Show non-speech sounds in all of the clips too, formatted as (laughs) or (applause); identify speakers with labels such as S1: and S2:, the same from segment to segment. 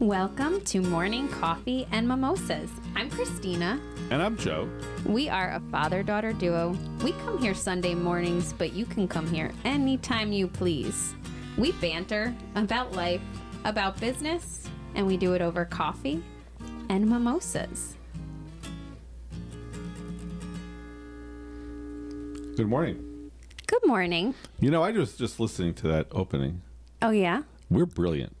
S1: Welcome to Morning Coffee and Mimosas. I'm Christina.
S2: And I'm Joe.
S1: We are a father daughter duo. We come here Sunday mornings, but you can come here anytime you please. We banter about life, about business, and we do it over coffee and mimosas.
S2: Good morning.
S1: Good morning.
S2: You know, I was just listening to that opening.
S1: Oh, yeah?
S2: We're brilliant.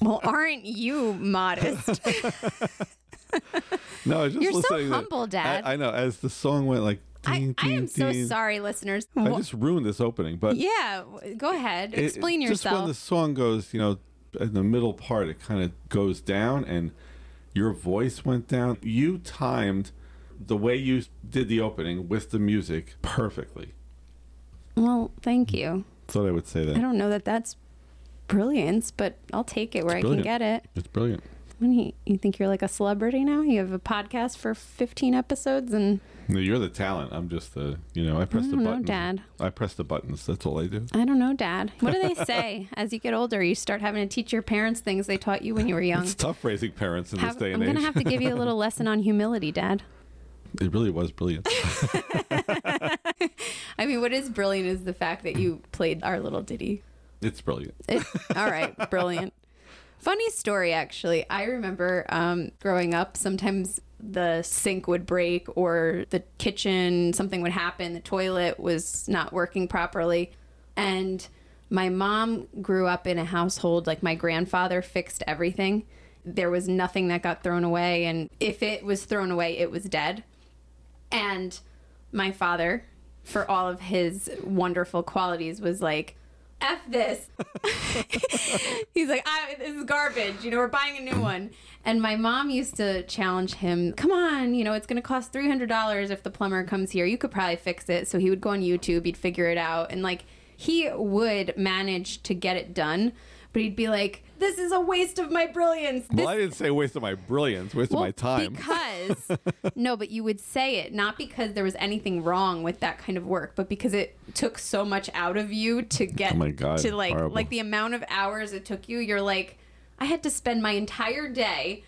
S1: Well, aren't you modest? (laughs)
S2: No, I was just
S1: You're so
S2: listening. to-
S1: humble, Dad.
S2: I, I know. As the song went like,
S1: I,
S2: ding,
S1: I am
S2: ding,
S1: so
S2: ding,
S1: sorry, listeners.
S2: I
S1: Well,
S2: just ruined this opening, but
S1: yeah, w- go ahead.
S2: it-
S1: Explain
S2: Just when
S1: yourself.
S2: the song goes, you know, in the middle part, it kind of goes down, and your voice went down. You timed the way you did the opening with the music perfectly.
S1: well, thank you.
S2: Thought I would say that.
S1: I don't know that that's brilliance, but I'll take it where I can get it.
S2: It's brilliant.
S1: When you, you think you're like a celebrity now? You have a podcast for 15 episodes and
S2: No, you're the talent. I'm just the, you know, I press mm, the
S1: don't know,
S2: buttons.
S1: Dad.
S2: I press the buttons. That's all I do.
S1: I don't know, Dad. What do they (laughs) say? As you get older, you start having to teach your parents things they taught you when you were young.
S2: It's tough raising parents in
S1: Have-
S2: this day and
S1: I'm
S2: and
S1: going to have to give you a little (laughs) lesson on humility, Dad.
S2: it really was brilliant. (laughs)
S1: I mean, what is brilliant is the fact that you played our little ditty.
S2: It's brilliant.
S1: It, all right, (laughs) brilliant. Funny story, actually. I remember um, growing up, sometimes the sink would break or the kitchen, something would happen, the toilet was not working properly. And my mom grew up in a household like my grandfather fixed everything. There was nothing that got thrown away. And if it was thrown away, it was dead. And my father, for all of his wonderful qualities, was like, F this. (laughs) He's like, I, this is garbage. You know, we're buying a new one. And my mom used to challenge him, come on, you know, it's going to cost $300 if the plumber comes here. You could probably fix it. So he would go on YouTube, he'd figure it out. And like, he would manage to get it done, but he'd be like, this is a waste of my brilliance. This
S2: well, I didn't say waste of my brilliance, waste of my time.
S1: Because (laughs) no, but you would say it not because there was anything wrong with that kind of work, but because it took so much out of you to get
S2: Oh my God,
S1: to like
S2: horrible.
S1: like the amount of hours it took you. You're like, I had to spend my entire day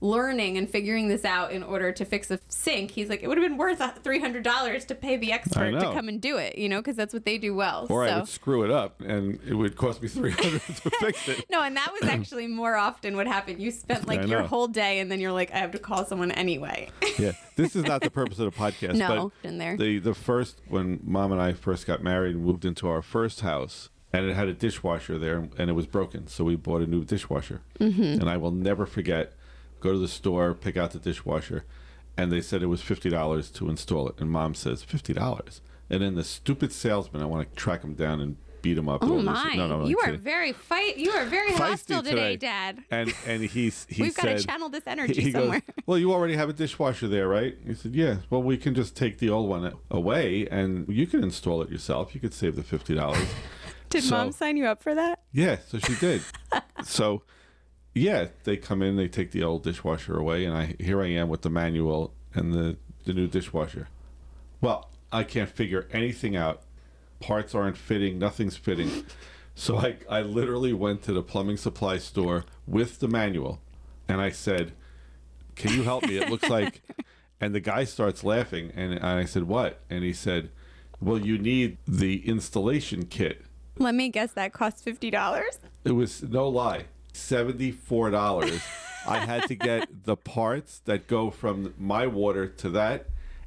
S1: learning and figuring this out in order to fix a sink. He's like, it would have been worth three hundred dollars to pay the expert to come and do it. You know, because that's what they do well.
S2: or
S1: so.
S2: I would screw it up and it would cost me 300 to (laughs) fix it.
S1: No, and that was actually more often what happened. You spent like your whole day, and then you're like, I have to call someone anyway.
S2: Yeah, (laughs) this is not the purpose of the podcast.
S1: No,
S2: but
S1: in there.
S2: The the first when mom and I first got married and moved into our first house, and it had a dishwasher there, and it was broken, so we bought a new dishwasher. Mm-hmm. And I will never forget. Go to the store, pick out the dishwasher, and they said it was fifty dollars to install it. And mom says fifty dollars, and then the stupid salesman, I want to track him down and beat him up.
S1: Oh my!
S2: No, no,
S1: you are
S2: kidding.
S1: very fight. You are very
S2: feisty
S1: hostile today, Dad.
S2: And and he's he
S1: We've
S2: said-
S1: channel this energy
S2: he goes,
S1: somewhere. (laughs)
S2: well, you already have a dishwasher there, right? He said, yeah. Well, we can just take the old one away, and you can install it yourself. You could save the fifty dollars. (laughs)
S1: Did
S2: So-
S1: Mom sign you up for that?
S2: yeah, so she did. (laughs) so, yeah, they come in, they take the old dishwasher away, and I here I am with the manual and the the new dishwasher. Well, I can't figure anything out. Parts aren't fitting, nothing's fitting. (laughs) So I, I literally went to the plumbing supply store with the manual and I said, Can you help me? It looks like. (laughs) And the guy starts laughing. And, and I said, What? And he said, Well, you need the installation kit.
S1: Let me guess. That cost fifty dollars.
S2: It was no lie, seventy-four dollars. I had to get the parts that go from my water to that,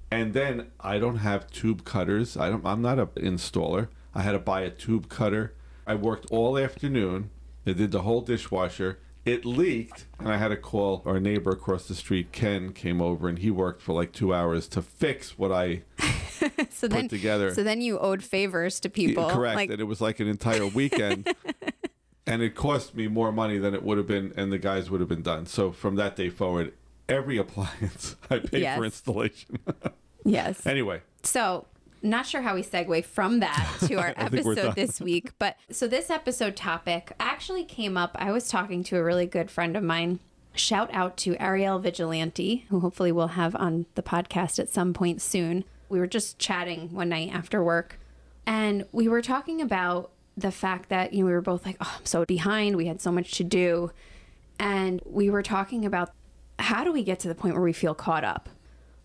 S2: and then I don't have tube cutters. I don't. I'm not an installer. I had to buy a tube cutter. I worked all afternoon. I did the whole dishwasher. It leaked, and I had to call our neighbor across the street. Ken came over, and he worked for like two hours to fix what I (laughs)
S1: So then,
S2: together.
S1: so then you owed favors to people.
S2: Correct.
S1: Like,
S2: and it was like an entire weekend. (laughs) and it cost me more money than it would have been, and the guys would have been done. So from that day forward, every (laughs) appliance I paid
S1: Yes.
S2: for installation. (laughs)
S1: yes.
S2: anyway,
S1: So, not sure how we segue from that (laughs) to our
S2: I think we're
S1: episode this week, but so this episode topic actually came up. I was talking to a really good friend of mine. Shout out to Ariel Vigilante, who hopefully we'll have on the podcast at some point soon. We were just chatting one night after work, and we were talking about the fact that you know we were both like, "Oh, I'm so behind. We had so much to do." and we were talking about how do we get to the point where we feel caught up?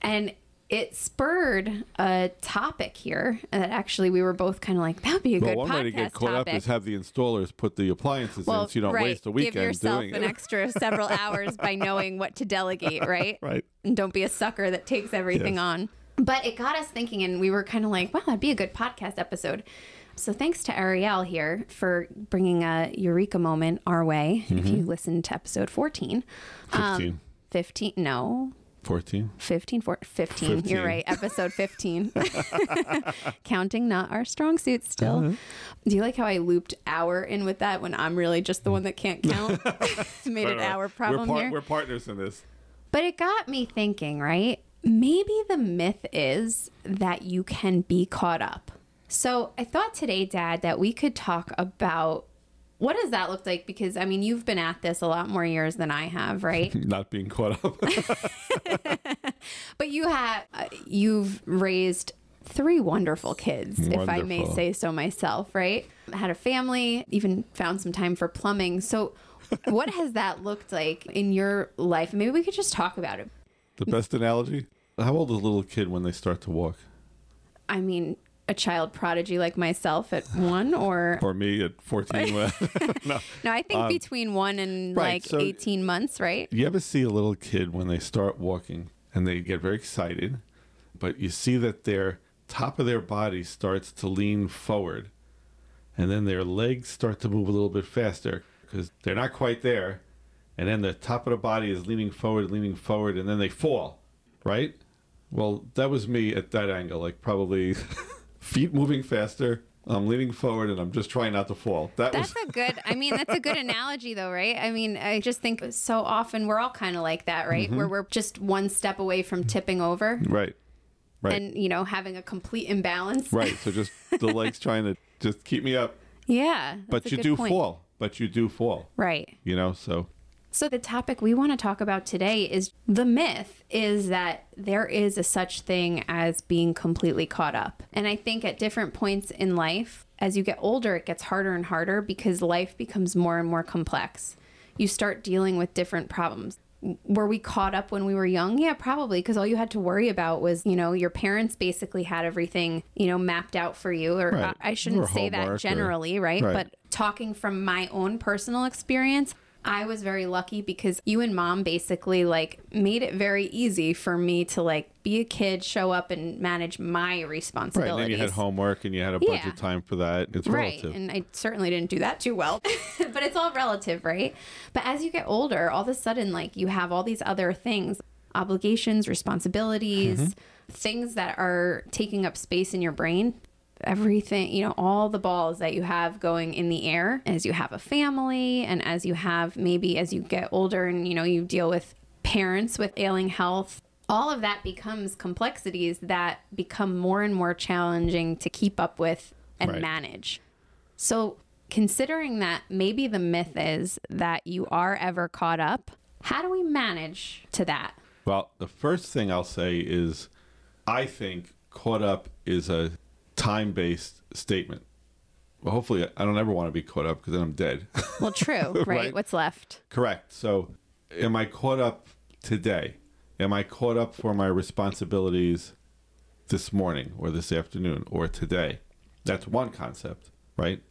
S1: And it spurred a topic here that actually we were both kind of like, that'd be a good.
S2: Well,
S1: good
S2: one
S1: podcast
S2: way to get caught
S1: topic.
S2: up is have the installers put the appliances in so you don't
S1: right.
S2: waste a weekend
S1: Give yourself
S2: doing
S1: an
S2: it.
S1: extra several (laughs) hours by knowing what to delegate, right? (laughs)
S2: Right.
S1: And don't be a sucker that takes everything
S2: Yes.
S1: on. But it got us thinking, and we were kind of like, wow, that'd be a good podcast episode. So thanks to Ariel here for bringing a eureka moment our way. If
S2: Mm-hmm.
S1: you listened to episode 14.
S2: 15.
S1: 15, no,
S2: 14.
S1: 15, four, 15.
S2: 15.
S1: You're right. Episode 15. (laughs) Counting not our strong suit still.
S2: Uh-huh.
S1: Do you like how I looped our in with that when I'm really just the one that can't count? (laughs) (laughs) Made an
S2: Right, right.
S1: our problem
S2: we're, par-
S1: here.
S2: we're partners in this.
S1: But it got me thinking, right? Maybe the myth is that you can be caught up. So I thought today, Dad, that we could talk about what does that look like? Because I mean, you've been at this a lot more years than I have, right? (laughs)
S2: Not being caught up. (laughs)
S1: But you have uh, you've raised three wonderful kids, if I may say so myself, right? Had a family, even found some time for plumbing. So what has that looked like in your life? Maybe we could just talk about it.
S2: the best analogy? How old is a little kid when they start to walk?
S1: I mean, a child prodigy like myself at one or (laughs)
S2: Or me at 14? (laughs) no.
S1: no, I think between one and
S2: Um, right,
S1: like
S2: so-
S1: 18 months, right?
S2: You ever see a little kid when they start walking and they get very excited, but you see that their top of their body starts to lean forward and then their legs start to move a little bit faster because they're not quite there. And then the top of the body is leaning forward, leaning forward, and then they fall, right? Well, that was me at that angle, like probably (laughs) feet moving faster. I'm leaning forward and I'm just trying not to fall. That
S1: That's
S2: was
S1: a good, I mean, that's a good (laughs) analogy though, right? I mean, I just think so often we're all kind of like that, right?
S2: Mm-hmm.
S1: Where we're just one step away from tipping over
S2: right. Right.
S1: and, you know, having a complete imbalance.
S2: right. So just the (laughs) legs trying to just keep me up.
S1: Yeah.
S2: But you do
S1: point.
S2: fall. But you do fall.
S1: Right.
S2: You know, so
S1: So the topic we want to talk about today is the myth is that there is a such thing as being completely caught up. And I think at different points in life, as you get older, it gets harder and harder because life becomes more and more complex. You start dealing with different problems. Were we caught up when we were young? Yeah, probably, because all you had to worry about was, you know, your parents basically had everything, you know, mapped out for you. Or
S2: Right.
S1: I I shouldn't
S2: Or
S1: say that
S2: homework or-
S1: generally, right?
S2: Right.
S1: But talking from my own personal experience, I was very lucky because you and mom basically like made it very easy for me to like be a kid, show up and manage my
S2: right.
S1: responsibilities.
S2: And then you had homework and you had a bunch
S1: Yeah.
S2: of time for that. It's
S1: Right.
S2: relative.
S1: And I certainly didn't do that too well. (laughs) but it's all relative, right? But as you get older, all of a sudden, like you have all these other things obligations, responsibilities,
S2: Mm-hmm.
S1: things that are taking up space in your brain. Everything, you know, all the balls that you have going in the air as you have a family and as you have maybe as you get older and, you know, you deal with parents with ailing health. All of that becomes complexities that become more and more challenging to keep up with and
S2: Right.
S1: manage. So, considering that maybe the myth is that you are ever caught up, how do we manage to that?
S2: Well, the first thing I'll say is I think caught up is a time based statement. Well, hopefully, I don't ever want to be caught up because then I'm dead.
S1: Well, true, (laughs) right?
S2: Right.
S1: What's left?
S2: Correct. So, am I caught up today? Am I caught up for my responsibilities this morning or this afternoon or today? That's one concept, right?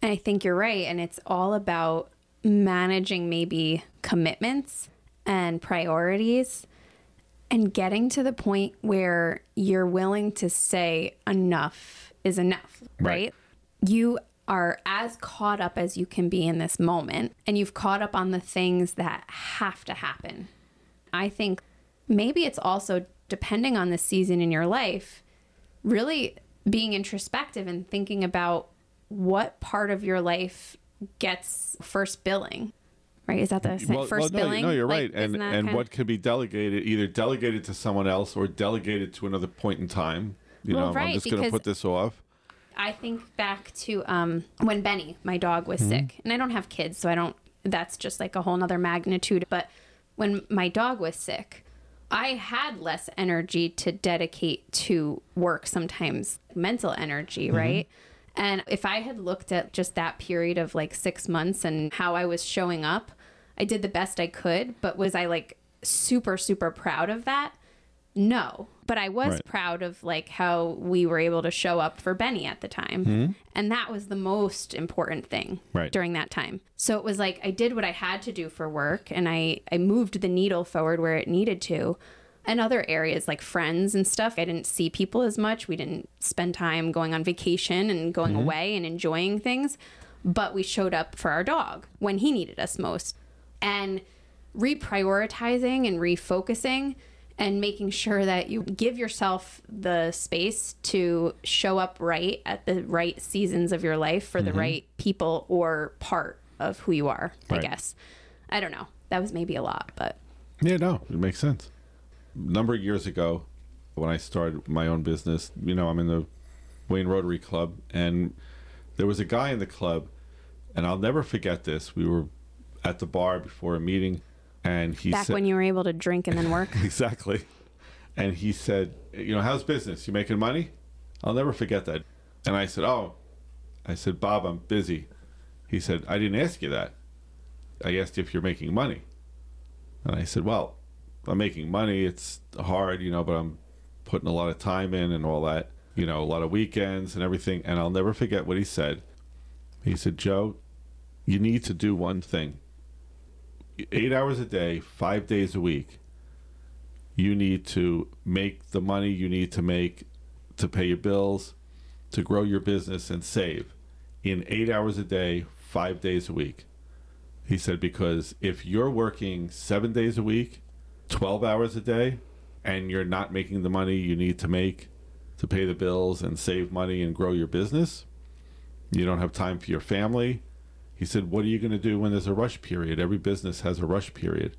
S1: And I think you're right. And it's all about managing maybe commitments and priorities and getting to the point where you're willing to say enough is enough, right?
S2: Right.
S1: You are as caught up as you can be in this moment, and you've caught up on the things that have to happen. I think maybe it's also depending on the season in your life, really being introspective and thinking about what part of your life gets first billing. Right? Is that the same? first
S2: no,
S1: billing?
S2: No, you're
S1: Like,
S2: right. And and what could be delegated, either delegated to someone else or delegated to another point in time. You
S1: Well,
S2: know,
S1: right,
S2: I'm just going to put this off.
S1: I think back to um, when Benny, my dog, was sick, and I don't have kids, so I don't. That's just like a whole nother magnitude. But when my dog was sick, I had less energy to dedicate to work. Sometimes mental energy, right? And if I had looked at just that period of like six months and how I was showing up, I did the best I could, but was I like super, super proud of that? No. But I was
S2: Right.
S1: proud of like how we were able to show up for Benny at the time. Hmm? And that was the most important thing
S2: Right.
S1: during that time. So it was like I did what I had to do for work and I, I moved the needle forward where it needed to. And other areas like friends and stuff, I didn't see people as much. We didn't spend time going on vacation and going hmm? away and enjoying things. But we showed up for our dog when he needed us most. And reprioritizing and refocusing and making sure that you give yourself the space to show up right at the right seasons of your life for the mm-hmm. right people or part of who you are,
S2: Right.
S1: I guess. I don't know. That was maybe a lot, but
S2: Yeah, no, it makes sense. A number of years ago, when I started my own business, you know, I'm in the Wayne Rotary Club, and there was a guy in the club, and I'll never forget this. We were at the bar before a meeting, and he
S1: back
S2: said,
S1: when you were able to drink and then work. (laughs)
S2: exactly. And he said, you know, how's business? You making money? I'll never forget that. And I said, oh, I said, Bob, I'm busy. He said, I didn't ask you that. I asked you if you're making money. And I said, well, I'm making money. It's hard, you know, but I'm putting a lot of time in and all that, you know, a lot of weekends and everything. And I'll never forget what he said. He said, Joe, you need to do one thing. Eight hours a day, five days a week, you need to make the money you need to make to pay your bills, to grow your business and save in eight hours a day, five days a week. He said, because if you're working seven days a week, 12 hours a day, and you're not making the money you need to make to pay the bills and save money and grow your business, you don't have time for your family. He said, What are you going to do when there's a rush period? Every business has a rush period.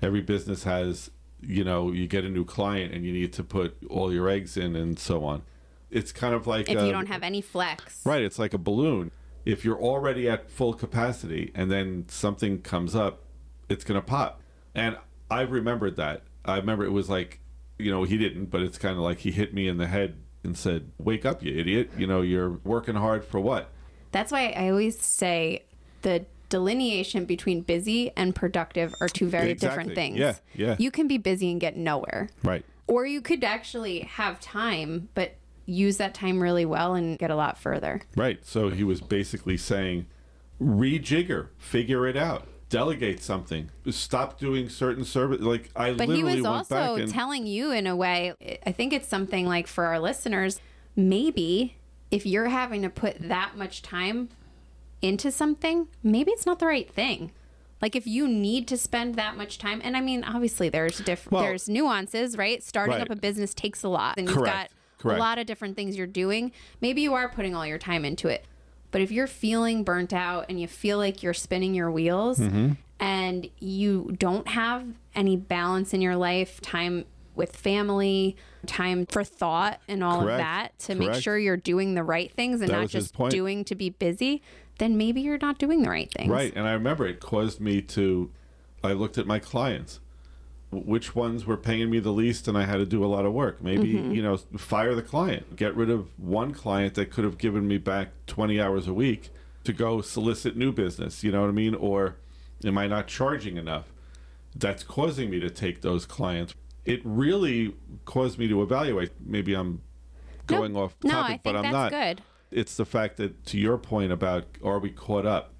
S2: Every business has, you know, you get a new client and you need to put all your eggs in and so on. It's kind of like
S1: if
S2: a-
S1: you don't have any flex.
S2: Right, it's like a balloon. If you're already at full capacity and then something comes up, it's going to pop. And I remembered that. I remember it was like, you know, he didn't, but it's kind of like he hit me in the head and said, "Wake up, you idiot. You know, you're working hard for what?"
S1: That's why I always say the delineation between busy and productive are two very different things.
S2: Yeah, yeah.
S1: You can be busy and get nowhere.
S2: Right.
S1: Or you could actually have time, but use that time really well and get a lot further.
S2: Right. So he was basically saying, rejigger, figure it out, delegate something, stop doing certain service. Like I literally.
S1: But he was also telling you in a way, I think it's something like for our listeners, maybe if you're having to put that much time into something, maybe it's not the right thing. Like if you need to spend that much time, and I mean, obviously there's different,
S2: Well-
S1: there's nuances, right? Starting
S2: Right.
S1: up a business takes a lot, and you've got
S2: Correct.
S1: a lot of different things you're doing. Maybe you are putting all your time into it, but if you're feeling burnt out and you feel like you're spinning your wheels,
S2: Mm-hmm.
S1: and you don't have any balance in your life, time with family, time for thought, and all
S2: Correct.
S1: of that to make sure you're doing the right things and
S2: That
S1: not just doing to be busy, then maybe you're not doing the right things.
S2: Right. And I remember it caused me to, I looked at my clients, which ones were paying me the least, and I had to do a lot of work. Maybe,
S1: Mm-hmm.
S2: you know, fire the client, get rid of one client that could have given me back 20 hours a week to go solicit new business. You know what I mean? Or am I not charging enough? That's causing me to take those clients. It really caused me to evaluate. Maybe I'm
S1: Nope.
S2: going off
S1: No,
S2: topic,
S1: I think
S2: but I'm
S1: that's
S2: not
S1: good.
S2: it's the fact that to your point about are we caught up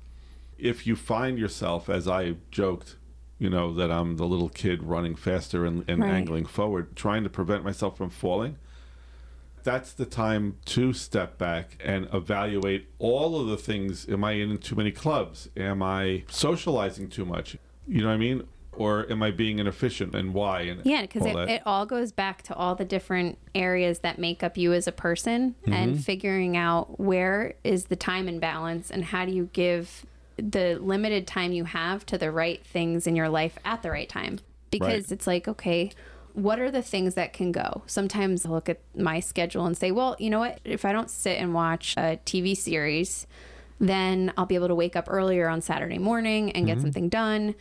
S2: if you find yourself as i joked you know that i'm the little kid running faster and, and
S1: Right.
S2: angling forward trying to prevent myself from falling that's the time to step back and evaluate all of the things am i in too many clubs am i socializing too much you know what i mean or am i being inefficient and why and
S1: Yeah, because it, it all goes back to all the different areas that make up you as a person
S2: Mm-hmm.
S1: and figuring out where is the time and balance and how do you give the limited time you have to the right things in your life at the right time. Because
S2: Right.
S1: it's like, okay, what are the things that can go? Sometimes I look at my schedule and say, well, you know what? If I don't sit and watch a TV series, then I'll be able to wake up earlier on Saturday morning and
S2: Mm-hmm.
S1: get something done.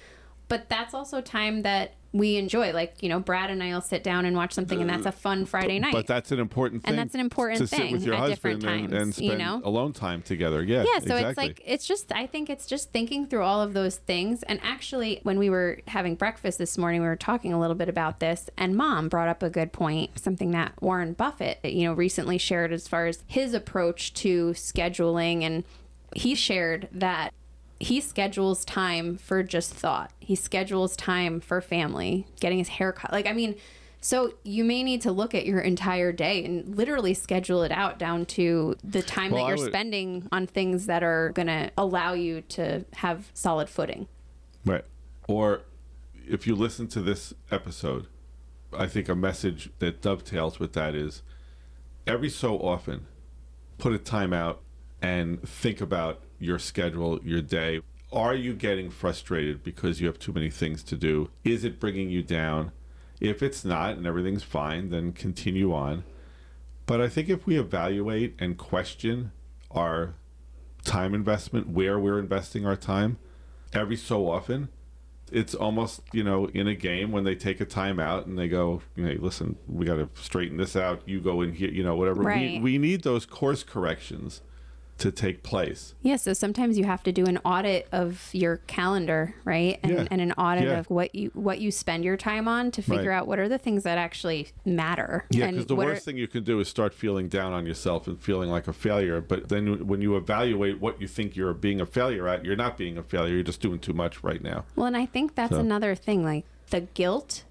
S1: But that's also time that we enjoy. Like, you know, Brad and I will sit down and watch something, and that's a fun Friday night.
S2: But that's an important thing.
S1: And that's an important
S2: to sit
S1: thing
S2: with your
S1: at different
S2: husband and, and
S1: times,
S2: spend
S1: you know?
S2: alone time together. Yeah.
S1: yeah so
S2: exactly.
S1: it's like it's just i think it's just thinking through all of those things and actually when we were having breakfast this morning we were talking a little bit about this and mom brought up a good point something that warren buffett you know recently shared as far as his approach to scheduling and he shared that he schedules time for just thought he schedules time for family getting his hair cut like i mean so you may need to look at your entire day and literally schedule it out down to the time
S2: Well,
S1: that you're
S2: would-
S1: spending on things that are going to allow you to have solid footing.
S2: Right. Or if you listen to this episode, I think a message that dovetails with that is every so often put a time out and think about your schedule, your day. Are you getting frustrated because you have too many things to do? Is it bringing you down? If it's not and everything's fine, then continue on. But I think if we evaluate and question our time investment, where we're investing our time, every so often, it's almost you know in a game when they take a timeout and they go, hey, listen, we got to straighten this out. You go in here, you know, whatever. We,
S1: Right.
S2: we need those course corrections to take place.
S1: Yeah, so sometimes you have to do an audit of your calendar, right? And,
S2: Yeah.
S1: and an audit
S2: Yeah.
S1: of what you what you spend your time on to figure
S2: Right.
S1: out what are the things that actually matter.
S2: Yeah, because the worst
S1: are,
S2: thing you can do is start feeling down on yourself and feeling like a failure. But then when you evaluate what you think you're being a failure at, you're not being a failure. You're just doing too much right now.
S1: Well, and I think that's
S2: So-
S1: another thing, like the guilt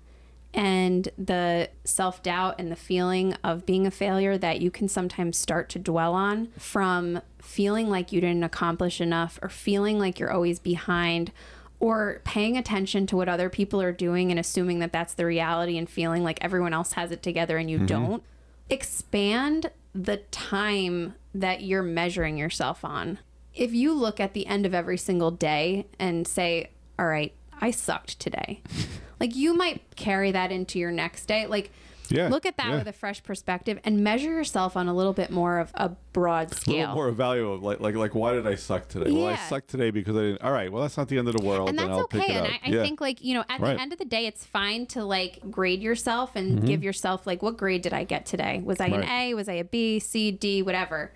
S1: and the self doubt and the feeling of being a failure that you can sometimes start to dwell on from feeling like you didn't accomplish enough or feeling like you're always behind or paying attention to what other people are doing and assuming that that's the reality and feeling like everyone else has it together and you mm-hmm. don't. Expand the time that you're measuring yourself on. If you look at the end of every single day and say, all right, I sucked today. (laughs) like you might carry that into your next day. Like
S2: Yeah,
S1: look at that
S2: yeah.
S1: with a fresh perspective and measure yourself on a little bit more of a broad
S2: A little
S1: scale.
S2: more like like like why did I suck today? Well, I sucked today because I didn't. All right, well that's not the end of the world.
S1: and that's
S2: I'll pick
S1: okay. And. I, I
S2: yeah.
S1: think like, you know, at
S2: Right.
S1: the end of the day, it's fine to like grade yourself and give yourself like, what grade did I get today? Was I an
S2: Mm-hmm.
S1: A? Was I a B, C, D, whatever?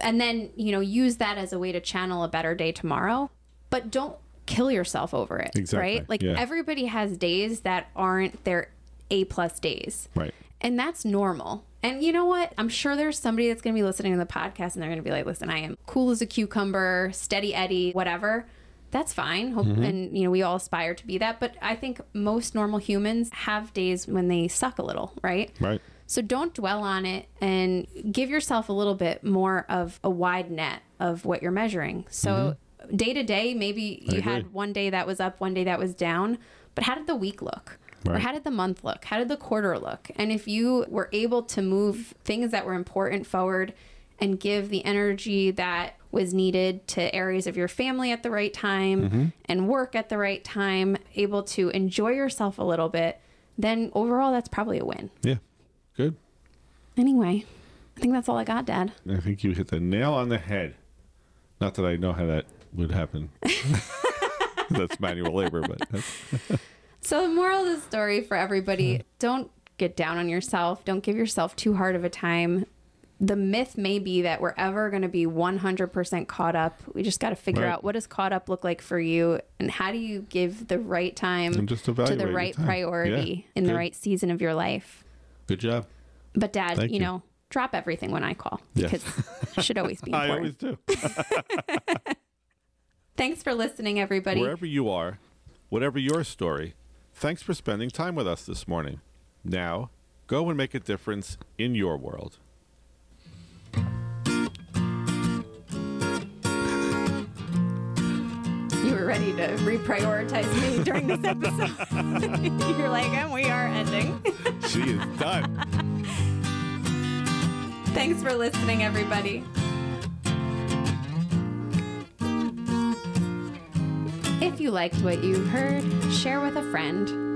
S1: And then, you know, use that as a way to channel a better day tomorrow. But don't kill yourself over it.
S2: Exactly,
S1: Right? Like
S2: yeah.
S1: everybody has days that aren't their A plus days.
S2: right.
S1: And that's normal. And you know what? I'm sure there's somebody that's going to be listening to the podcast and they're going to be like, listen, I am cool as a cucumber, steady Eddie, whatever. That's fine. Hope,
S2: Mm-hmm.
S1: And, you know, we all aspire to be that. But I think most normal humans have days when they suck a little, right?
S2: Right.
S1: So don't dwell on it and give yourself a little bit more of a wide net of what you're measuring. So day to day, maybe you had one day that was up, one day that was down, but how did the week look? Or how did the month look? How did the quarter look? And if you were able to move things that were important forward and give the energy that was needed to areas of your family at the right time
S2: Mm-hmm.
S1: and work at the right time, able to enjoy yourself a little bit, then overall that's probably a win.
S2: Yeah. Good.
S1: Anyway, I think that's all I got, Dad.
S2: I think you hit the nail on the head. Not that I know how that would happen. (laughs) that's manual labor, but
S1: So, the moral of the story for everybody don't get down on yourself. Don't give yourself too hard of a time. The myth may be that we're ever going to be 100% caught up. We just got to figure
S2: Right.
S1: out what does caught up look like for you and how do you give the right time to the right priority
S2: Yeah,
S1: in the right season of your life.
S2: good job.
S1: But, Dad,
S2: Thank
S1: you,
S2: you.
S1: know, drop everything when I call because it should always be (laughs)
S2: I always do. (laughs)
S1: Thanks for listening, everybody.
S2: Wherever you are, whatever your story, thanks for spending time with us this morning. Now, go and make a difference in your world.
S1: You were ready to reprioritize me during this episode. (laughs) You're like, and we are ending.
S2: She is done. (laughs)
S1: Thanks for listening, everybody. You liked what you heard, share with a friend.